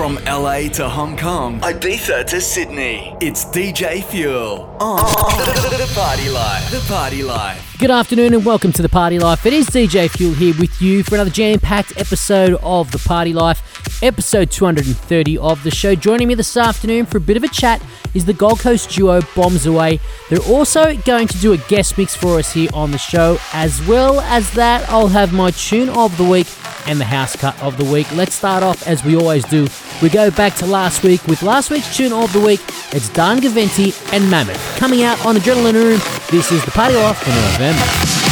From LA to Hong Kong, Ibiza to Sydney, it's DJ Fuel on the Party Life. The Party Life. Good afternoon and welcome to the Party Life. It is DJ Fuel here with you for another jam packed episode of the Party Life, episode 230 of the show. Joining me this afternoon for a bit of a chat is the Gold Coast duo Bombs Away. They're also going to do a guest mix for us here on the show. As well as that, I'll have my tune of the week and the house cut of the week. Let's start off as we always do. We go back to last week with last week's tune of the week. It's Daun Giventi and Mammoth coming out on Adrenalin Room. This is the Party off for November.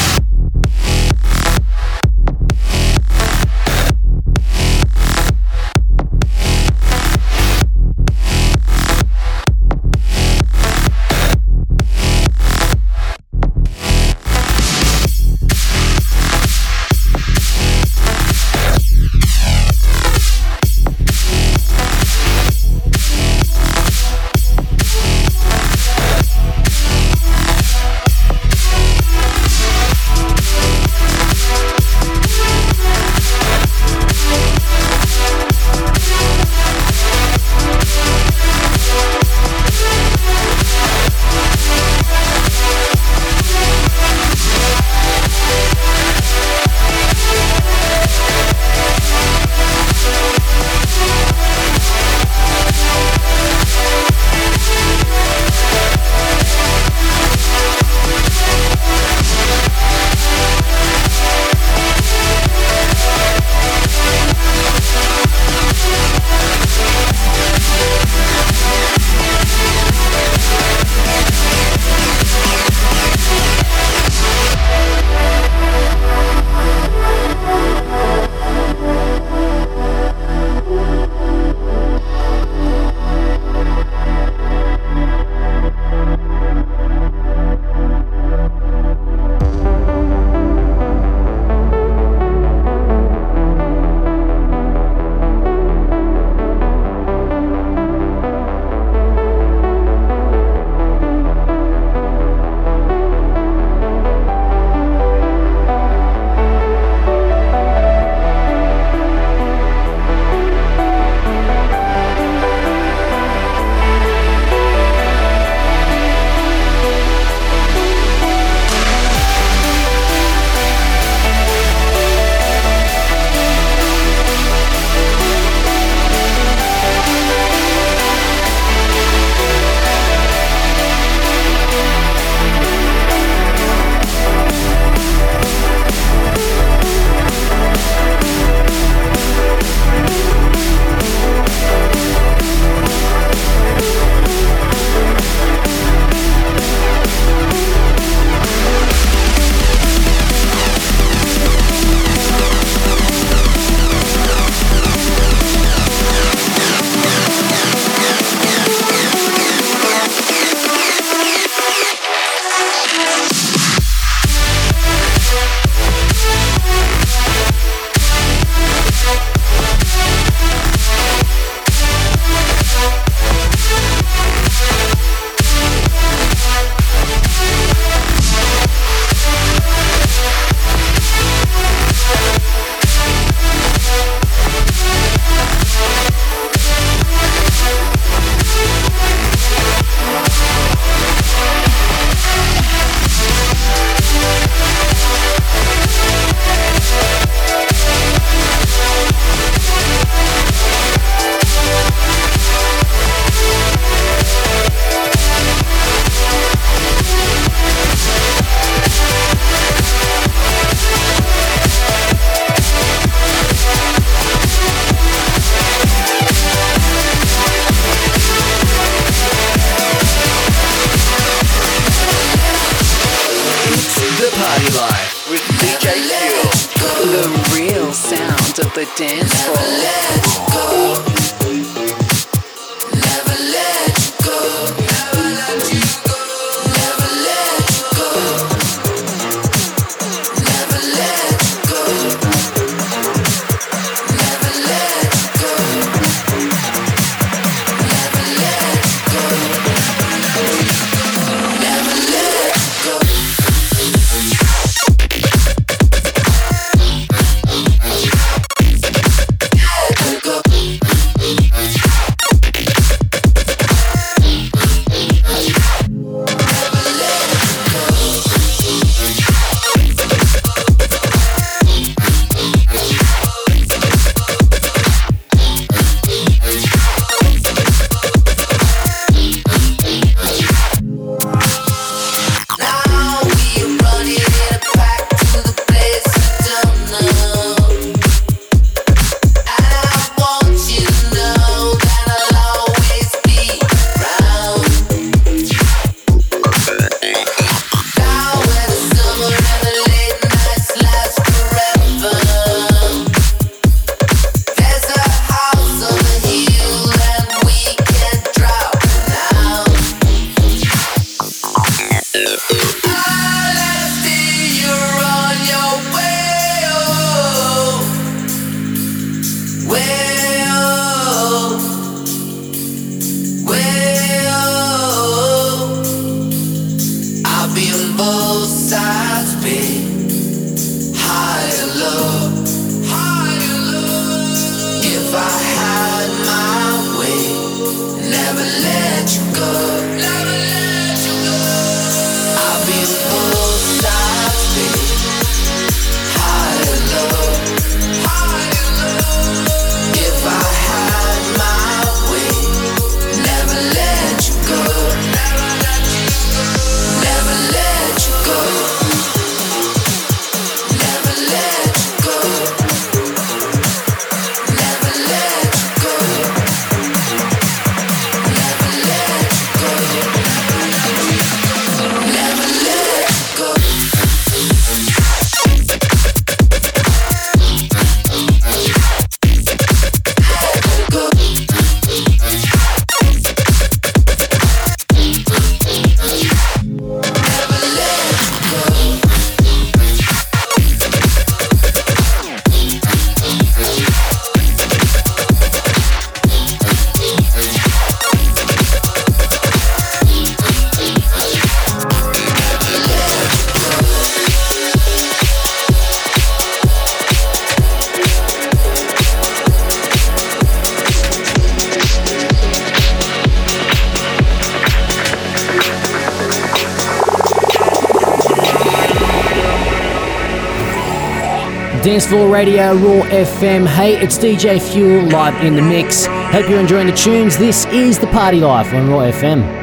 Dancefloor Radio, Raw FM. Hey, it's DJ Fuel live in the mix. Hope you're enjoying the tunes. This is the Party Life on Raw FM.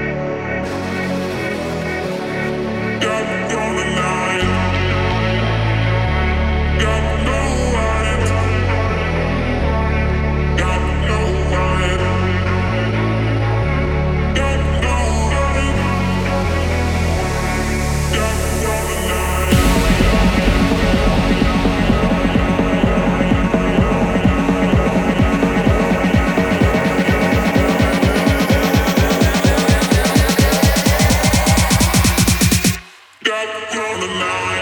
up, gonna lie.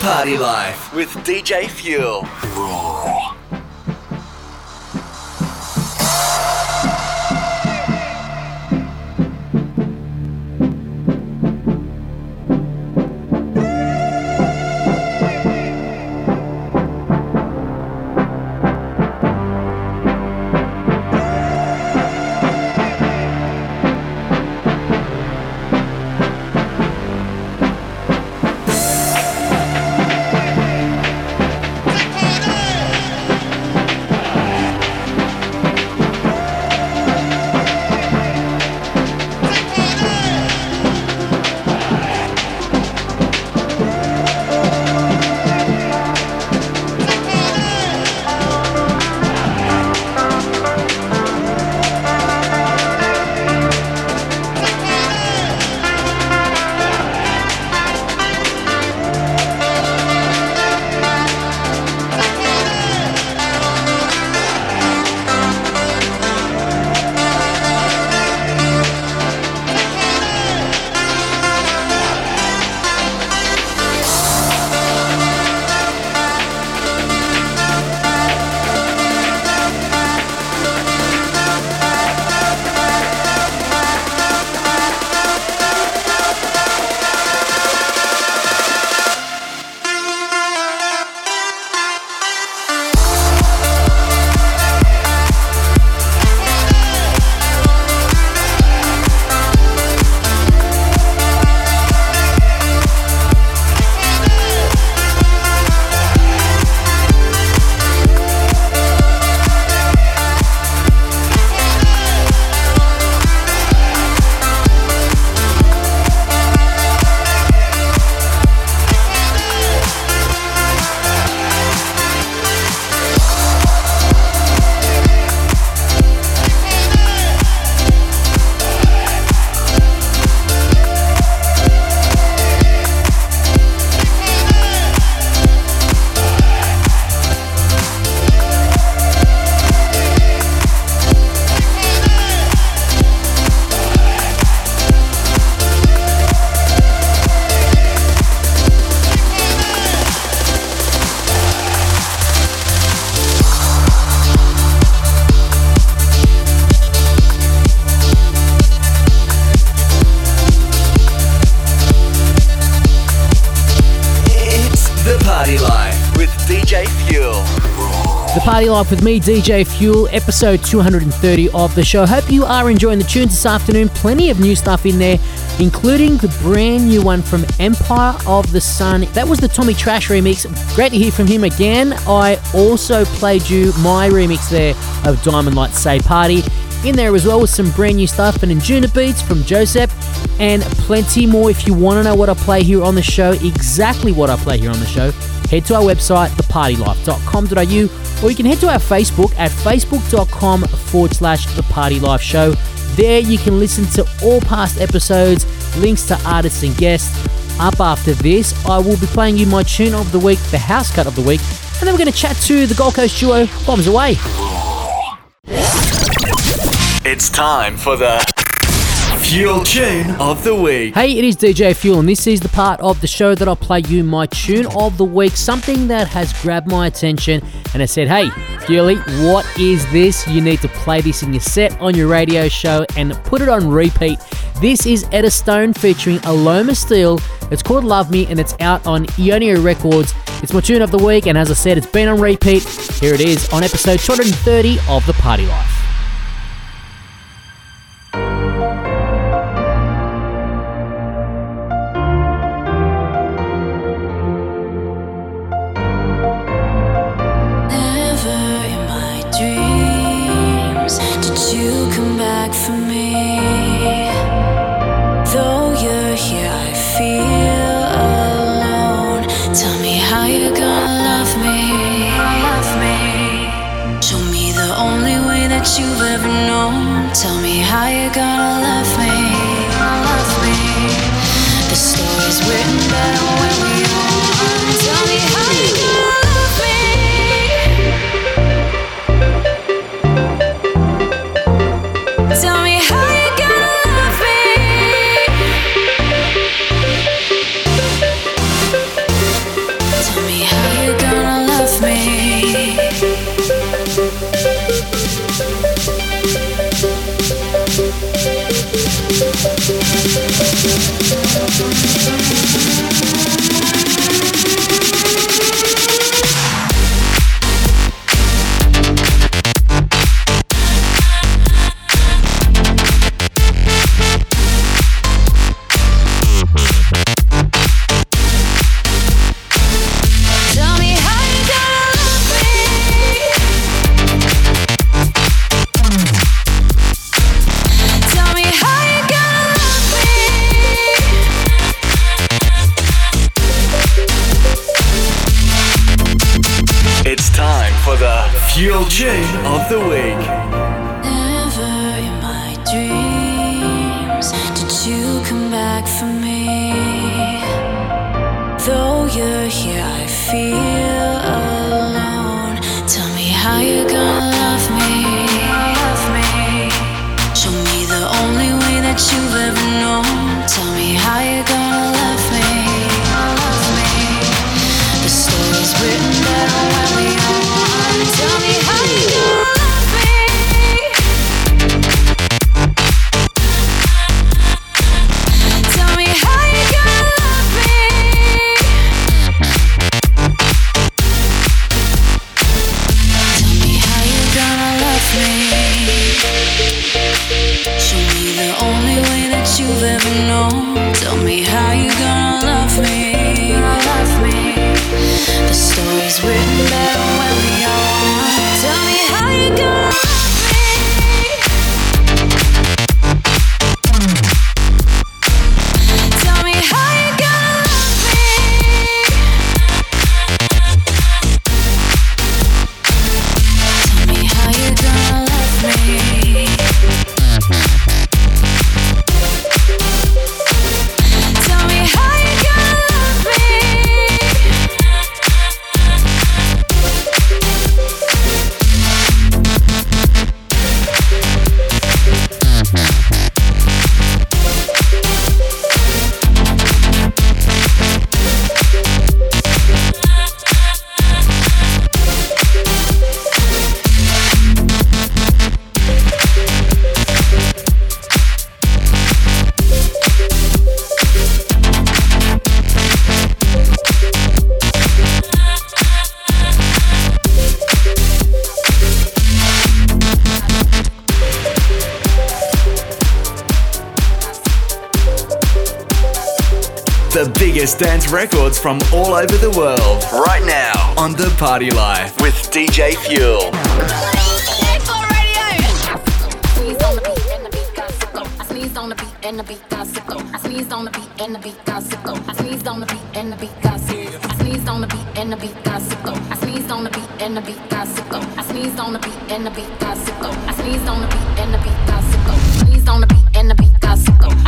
party life with DJ Fuel. Raw. Party with me, DJ Fuel, episode 230 of the show. Hope you are enjoying the tunes this afternoon. Plenty of new stuff in there, including the brand new one from Empire of the Sun. That was the Tommy Trash remix. Great to hear from him again. I also played you my remix there of Diamond Light Say Party. In there as well with some brand new stuff and Anjunabeats from Joseph and plenty more if you want to know what I play here on the show, exactly what I play here on the show head to our website, thepartylife.com.au, or you can head to our Facebook at facebook.com forward slash the party life show. There you can listen to all past episodes, links to artists and guests. Up after this, I will be playing you my tune of the week, the house cut of the week, and then we're going to chat to the Gold Coast duo Bombs Away. It's time for the Fuel Tune of the Week. Hey, it is DJ Fuel, and this is the part of the show that I'll play you my tune of the week, something that has grabbed my attention. And I said, Hey, Fuely, what is this? You need to play this in your set on your radio show and put it on repeat. This is Etostone featuring Aloma Steele. It's called Love Me, and it's out on Eonia Records. It's my tune of the week, and as I said, it's been on repeat. Here it is on episode 230 of The Party Life. Dance records from all over the world. Right now on The Party Life with DJ Fuel. On the beat and the beat got sicko. I sneezed on the beat and the beat got sicko. I sneezed on the beat and the beat got sicko. I sneezed on the beat and the beat got sicko. I sneezed on the beat and the beat got sicko. I sneezed on the beat and the beat got sicko. I sneezed on the beat and the beat got sicko. I sneezed on the beat and the beat got sicko.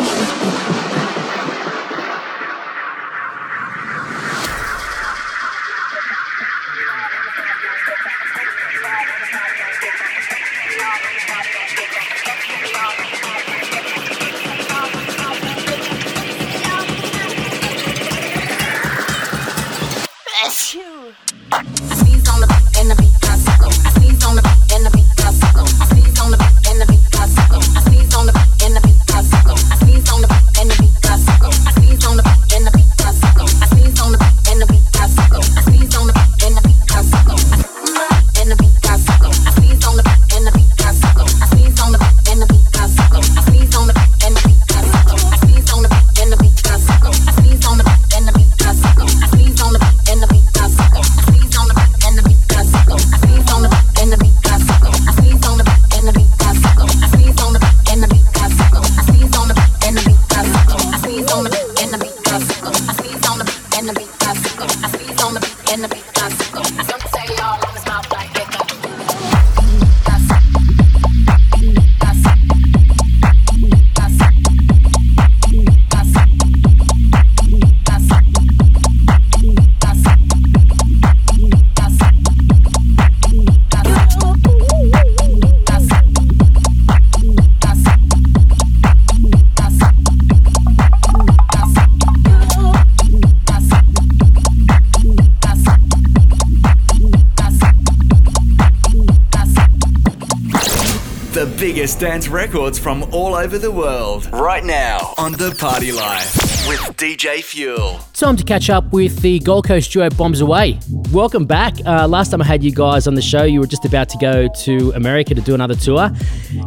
biggest dance records from all over the world. Right now on The Party Life with DJ Fuel. Time to catch up with the Gold Coast duo Bombs Away. Welcome back. Uh, last time I had you guys on the show, you were just about to go to America to do another tour.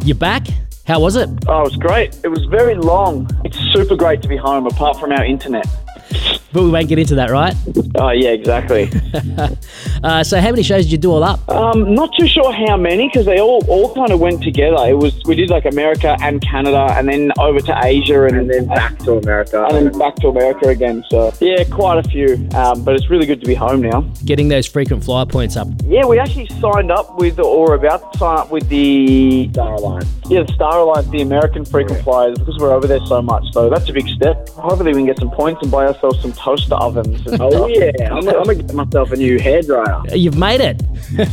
You're back. How was it? Oh, it was great. It was very long. It's super great to be home, apart from our internet. But we won't get into that, right? Oh, yeah, exactly. Uh, so, how many shows did you do all up? um, not too sure how many because they all, all kind of went together. It was we did like America and Canada, and then over to Asia, and, then back to America, and then back to America again. So yeah, quite a few. Um, but it's really good to be home now. Getting those frequent flyer points up. Yeah, we actually signed up with, or about to sign up with the Star Alliance. Yeah, the Star Alliance, the American frequent flyers, because we're over there so much. So that's a big step. Hopefully, we can get some points and buy ourselves some toaster ovens. And Oh stuff. yeah, I'm gonna, I'm gonna get myself a new hairdryer. You've made it.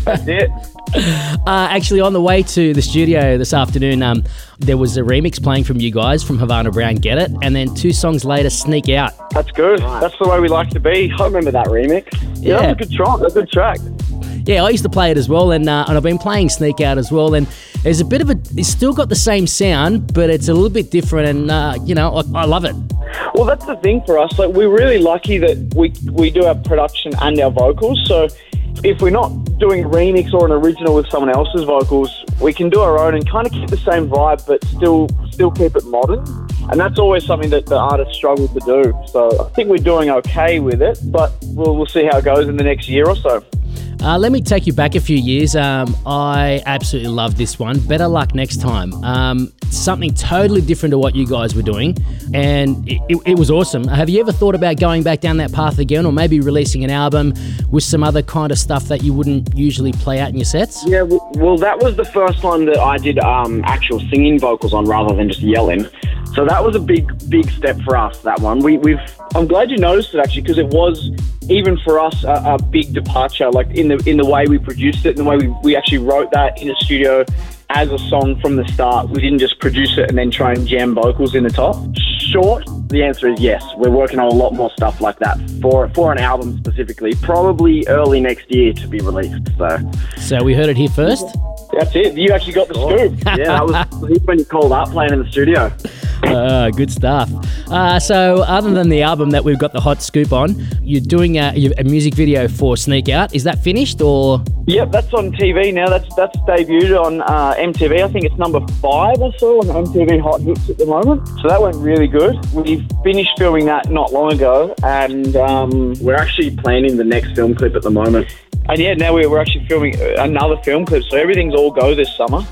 That's it. Uh, actually, on the way to the studio this afternoon, um, there was a remix playing from you guys from Havana Brown, Get It, and then two songs later, Sneak Out. That's good. That's the way we like to be. I remember that remix. Yeah, Yeah. that's a good track. That's a good track. Yeah, I used to play it as well, and, uh, and I've been playing Sneak Out as well. And there's a bit of a, it's still got the same sound, but it's a little bit different, and uh, you know, I, I love it. Well, that's the thing for us. Like, we're really lucky that we we do our production and our vocals. So, if we're not doing a remix or an original with someone else's vocals, we can do our own and kind of keep the same vibe, but still still keep it modern. And that's always something that the artists struggle to do. So, I think we're doing okay with it, but we'll we'll see how it goes in the next year or so. Uh, let me take you back a few years. Um, I absolutely love this one. Better luck next time. Um, something totally different to what you guys were doing, and it, it, it was awesome. Have you ever thought about going back down that path again, or maybe releasing an album with some other kind of stuff that you wouldn't usually play out in your sets? Yeah, well, that was the first one that I did um, actual singing vocals on rather than just yelling. So that was a big, big step for us. That one. We, we've I'm glad you noticed it actually because it was even for us a, a big departure. Like in the in the way we produced it, and the way we, we actually wrote that in the studio as a song from the start. We didn't just produce it and then try and jam vocals in the top. short. The answer is yes. We're working on a lot more stuff like that for for an album specifically. Probably early next year to be released. So So we heard it here first. That's it. You actually got the scoop. yeah, that was when you called up playing in the studio. Uh, good stuff. Uh, so, other than the album that we've got the hot scoop on, you're doing a, a music video for Sneak Out. Is that finished or? Yep, that's on TV now. That's that's debuted on uh, MTV. I think it's number five or so on MTV Hot Hits at the moment. So that went really good. We finished filming that not long ago, and um, We're actually planning the next film clip at the moment. and yeah, now we're, we're actually filming another film clip. So everything's all go this summer.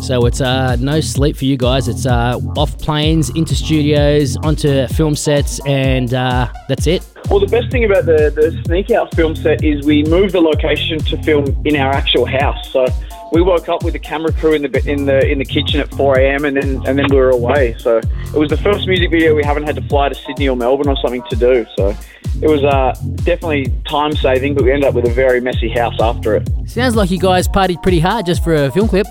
So it's uh, no sleep for you guys. It's uh, off planes, into studios, onto film sets, and uh, that's it. Well, the best thing about the, the Sneak Out film set is we moved the location to film in our actual house. So we woke up with the camera crew in the in the in the kitchen at 4 a.m. and then and then we were away. So it was the first music video we haven't had to fly to Sydney or Melbourne or something to do. So it was uh, definitely time saving, but we ended up with a very messy house after it. Sounds like you guys partied pretty hard just for a film clip.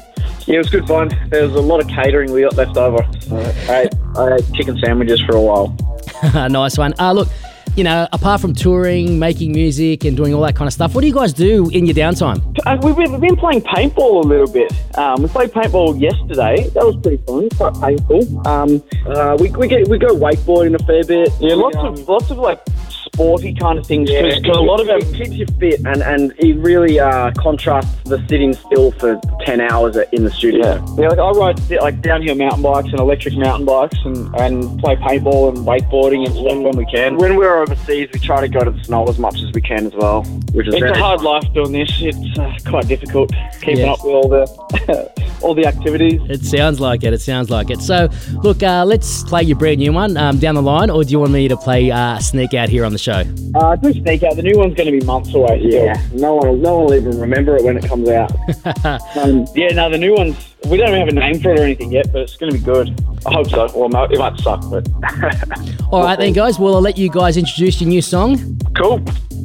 Yeah, it was good fun. There was a lot of catering we got left over. So I, ate, I ate chicken sandwiches for a while. nice one. Uh, look, you know, apart from touring, making music, and doing all that kind of stuff, what do you guys do in your downtime? Uh, we've, been, we've been playing paintball a little bit. Um, we played paintball yesterday. That was pretty fun. Quite painful. Um, Uh, we, we get we go wakeboarding a fair bit. yeah, lots of lots of like sporty kind of things. Yeah, Because a lot of it our keeps you fit, and, and it really uh, contrasts the sitting still for ten hours in the studio. yeah, yeah. Like I ride like downhill mountain bikes and electric mountain bikes, and, and play paintball and wakeboarding and stuff when we can. When we're overseas, we try to go to the snow as much as we can as well, which is It's very a hard life doing this. It's uh, quite difficult keeping Yes. up with all the all the activities. It sounds like it. It sounds like it. So, look, uh, let's play your brand new one um, down the line, or do you want me to play uh, Sneak Out here on the show? Uh, do sneak out. The new one's going to be months away. Still. Yeah, no one, will, no one will even remember it when it comes out. Um, yeah, no, the new one's. We don't have a name for it or anything yet, but it's going to be good. I hope so. Well, it might- suck, but All right, then, guys. Well, I'll let you guys introduce your new song. cool.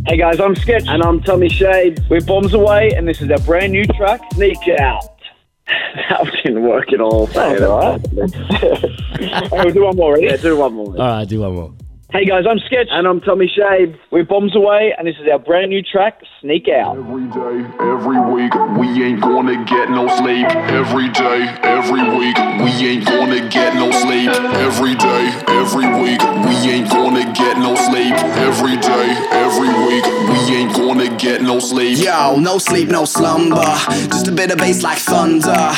Hey guys, I'm Sketch, and I'm Tommy Shade. we're Bombs Away, and this is our brand new track, Sneak Out. That didn't work at all. That was all right. Hey, we'll do one more. Ready? Yeah, do one more. All right, do one more. Hey guys, I'm Sketch. And I'm Tommy Shade. We're Bombs Away, and this is our brand new track, Sneak Out. Every day, every week, we ain't gonna get no sleep. Every day, every week, we ain't gonna get no sleep. Every day, every week, we ain't gonna get no sleep. Every day, every week, we ain't gonna get no sleep. Yo, no sleep, no slumber. Just a bit of bass like thunder.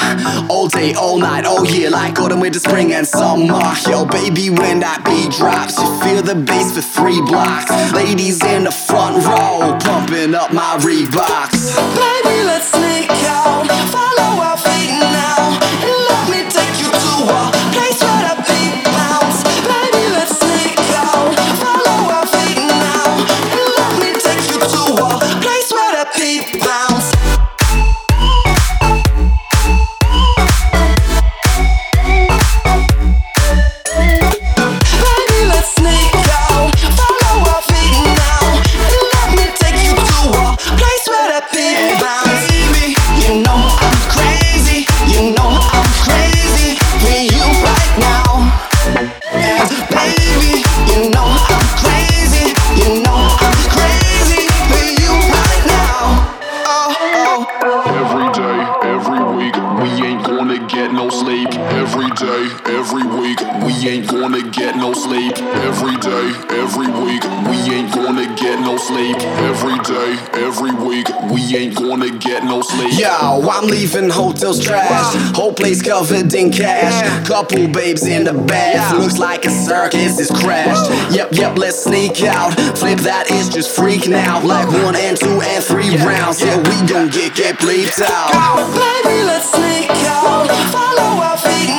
All day, all night, all year, like autumn, winter, spring, and summer. Yo, baby, when that beat drops, you feel the bass for three blocks. Ladies in the front row, pumping up my Reeboks. Baby, let's sneak out. Follow Every day, every week, we ain't gonna get no sleep. Every day, every week, we ain't gonna get no sleep. Yo, I'm leaving hotels trash. Whole place covered in cash. Couple babes in the bath. Looks like a circus is crashed. Yep, yep, let's sneak out. Flip that is just freak now. Like one and two and three rounds. Yeah, we gon' get get bleeped out. Baby, let's sneak out. Follow our feet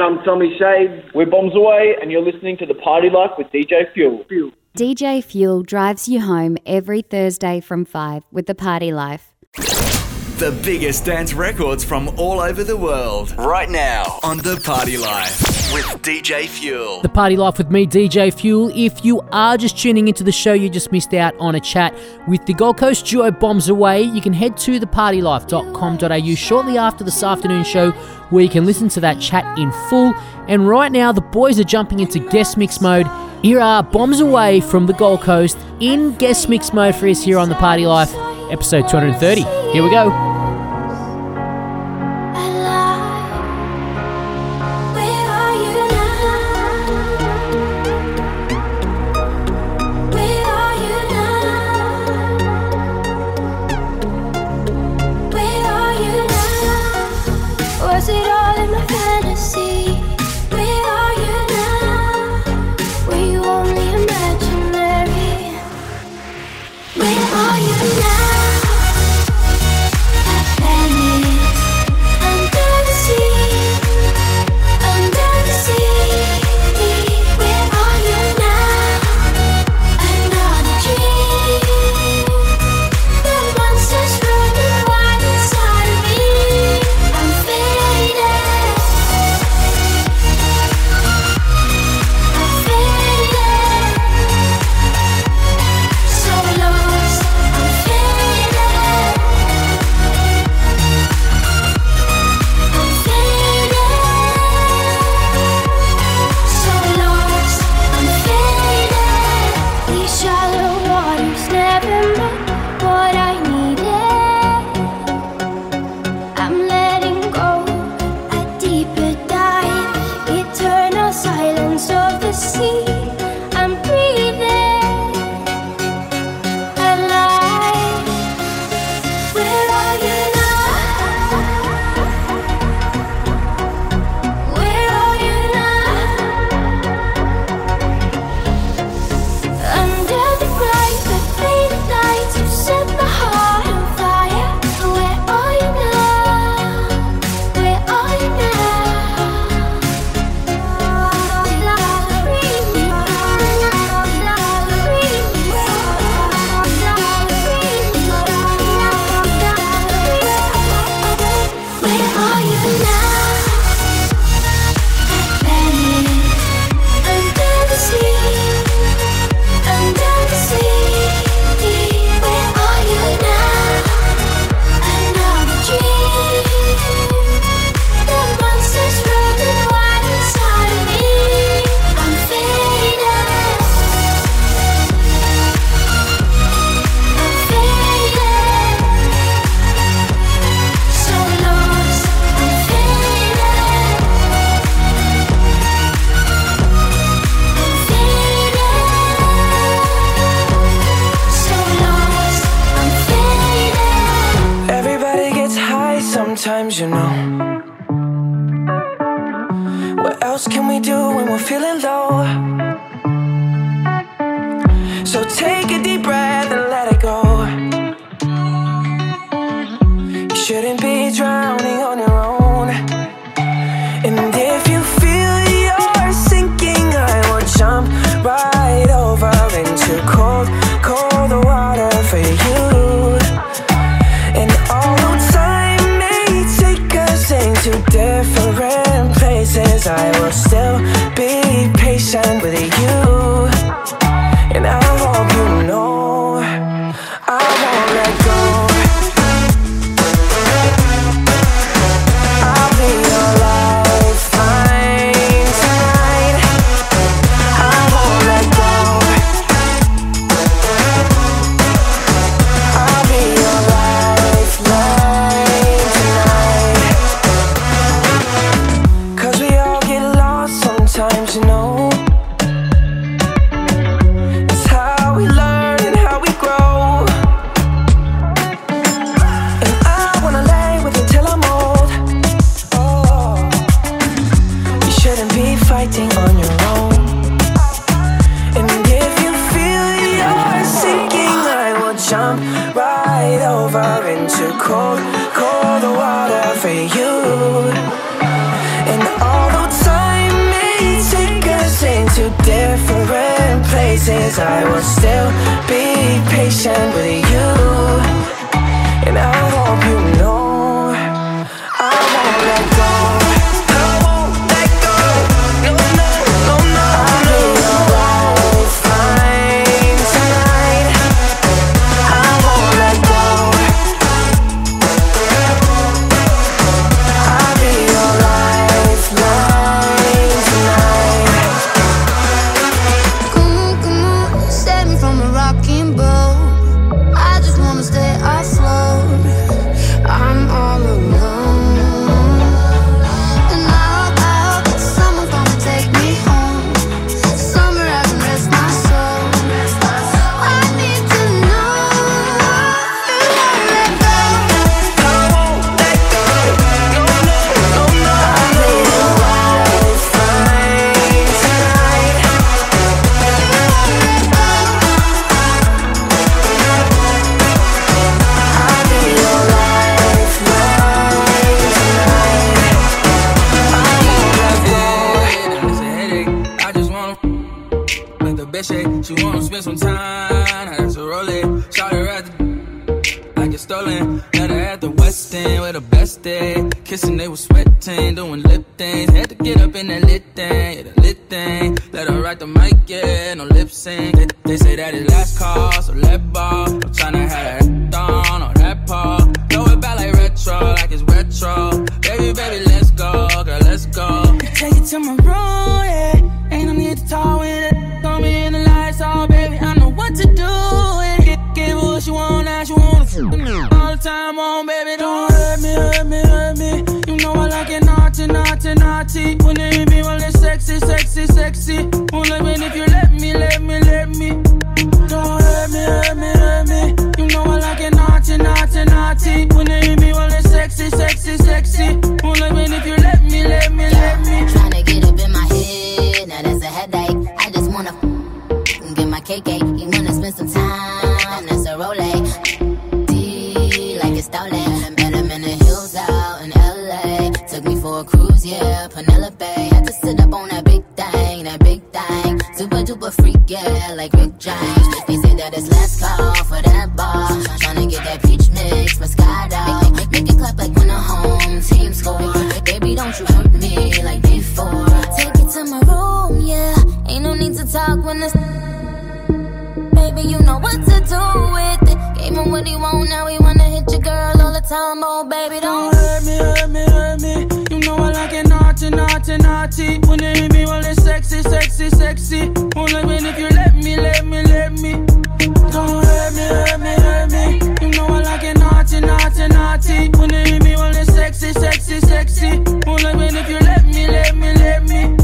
And I'm Tommy Shade. We're Bombs Away, and you're listening to The Party Life with DJ Fuel. DJ Fuel drives you home every Thursday from 5 with the Party Life. The biggest dance records from all over the world. Right now on The Party Life with DJ Fuel. The Party Life with me, DJ Fuel. If you are just tuning into the show, you just missed out on a chat with the Gold Coast duo Bombs Away. You can head to thepartylife.com.au shortly after this afternoon show where you can listen to that chat in full. And right now, the boys are jumping into guest mix mode. Here are Bombs Away from the Gold Coast in guest mix mode for us here on The Party Life, episode 230. Here we go. She wanna spend some time, I got to roll it. Shout her at the like it's stolen. Met her at the West End with the best day. Kissing, they were sweating, doing lip things. Had to get up in that lit thing, yeah, the lit thing. Let her write the mic, yeah, no lip sync. They, they say that it last call, so let ball. I'm tryna have that on or that paw. Throw it back like retro, like it's retro. Baby, baby, let's go, girl, let's go. Take it to my dirty. Wanna hit me while sexy, sexy, sexy. If you let me, let me, let me. Don't hurt me, hurt me, hurt me. You know I like it naughty, naughty, naughty. When you hit me while sexy, sexy, sexy. Won't me if you let me, let me, let me. What he want, now he wanna hit your girl all the time. Oh, baby, don't hurt me, hurt me, hurt me. You know I like it naughty, naughty, naughty. When you hit me, well, it's sexy, sexy, sexy. Only when if you let me, let me, let me. Don't hurt me, hurt me, hurt me. You know I like it naughty, naughty, naughty. When you hit me, well, it's sexy, sexy, sexy. Only when if you let me, let me, let me.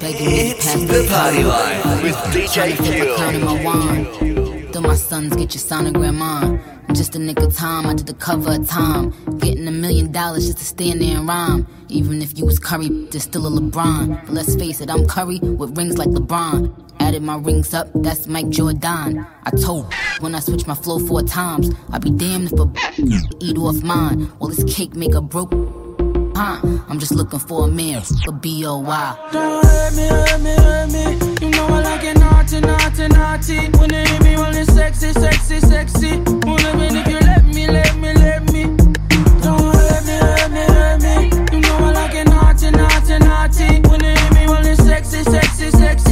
It's the party life with DJ Fuel. My sons get your sonogram on. I'm just a of time, I did the cover of time. Getting a million dollars just to stand there and rhyme. Even if you was Curry, there's still a LeBron. But let's face it, I'm Curry with rings like LeBron. Added my rings up, that's Mike Jordan. I told when I switch my flow four times, I'd be damned if a eat off mine. Well, this cake make a broke. Huh? I'm just looking for a man, a B.O.Y. Don't hurt me, hurt me, hurt me. You know I like it naughty, naughty, naughty. When you hit me, only sexy, sexy, sexy. Only when if you let me, let me, let me. Don't hurt me, hurt me, hurt me. You know I like it naughty, naughty, naughty. When you hit me, only sexy, sexy, sexy.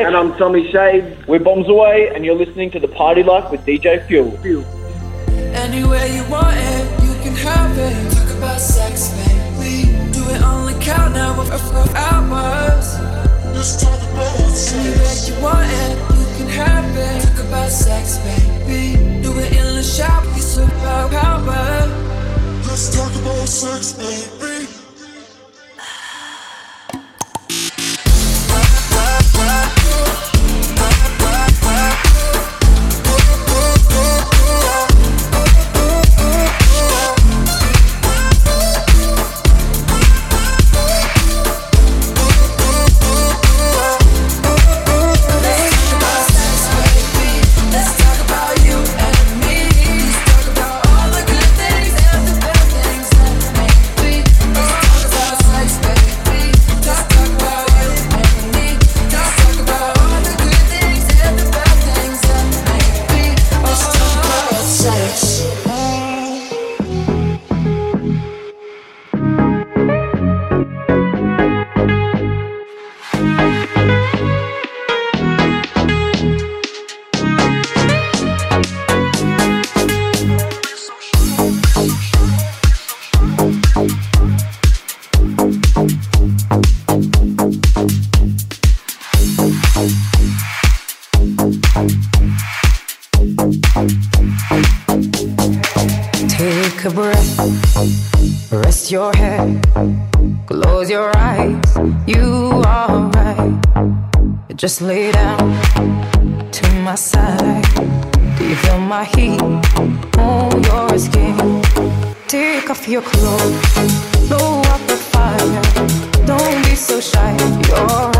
And I'm Tommy Shade. We're Bombs Away, and you're listening to The Party Life with DJ Fuel. Fuel. Anywhere you want it, you can have it. Talk about sex, do it on the count now of, talk about sex. Anywhere you want it, you can have it. Talk about sex, do it in the shop, you. Let's talk about sex. my side? Do you feel my heat on your skin? Take off your clothes, blow up the fire. Don't be so shy, you're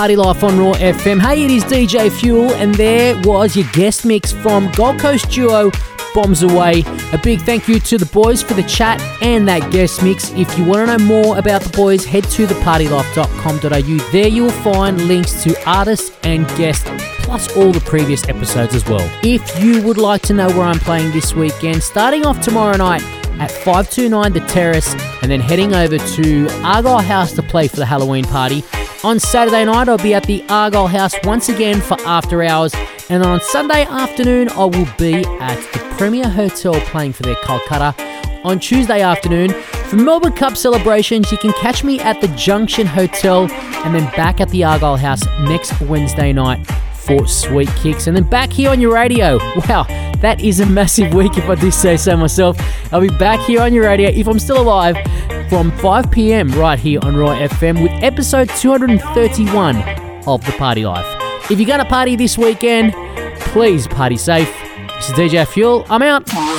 Party Life on Raw FM. Hey, it is DJ Fuel, and there was your guest mix from Gold Coast duo Bombs Away. A big thank you to the boys for the chat and that guest mix. If you want to know more about the boys, head to thepartylife.com.au. There you will find links to artists and guests, plus all the previous episodes as well. If you would like to know where I'm playing this weekend, starting off tomorrow night at 529 The Terrace, and then heading over to Argyle House to play for the Halloween party. On Saturday night, I'll be at the Argyle House once again for after hours, and on Sunday afternoon, I will be at the Premier Hotel playing for their Kolkata. On Tuesday afternoon, for Melbourne Cup celebrations, you can catch me at the Junction Hotel and then back at the Argyle House next Wednesday night for Sweet Kicks, and then back here on your radio. Wow, that is a massive week if I do say so myself. I'll be back here on your radio if I'm still alive from 5 pm right here on Raw FM with episode 231 of The Party Life. If you're going to party this weekend, please party safe. This is DJ Fuel. I'm out.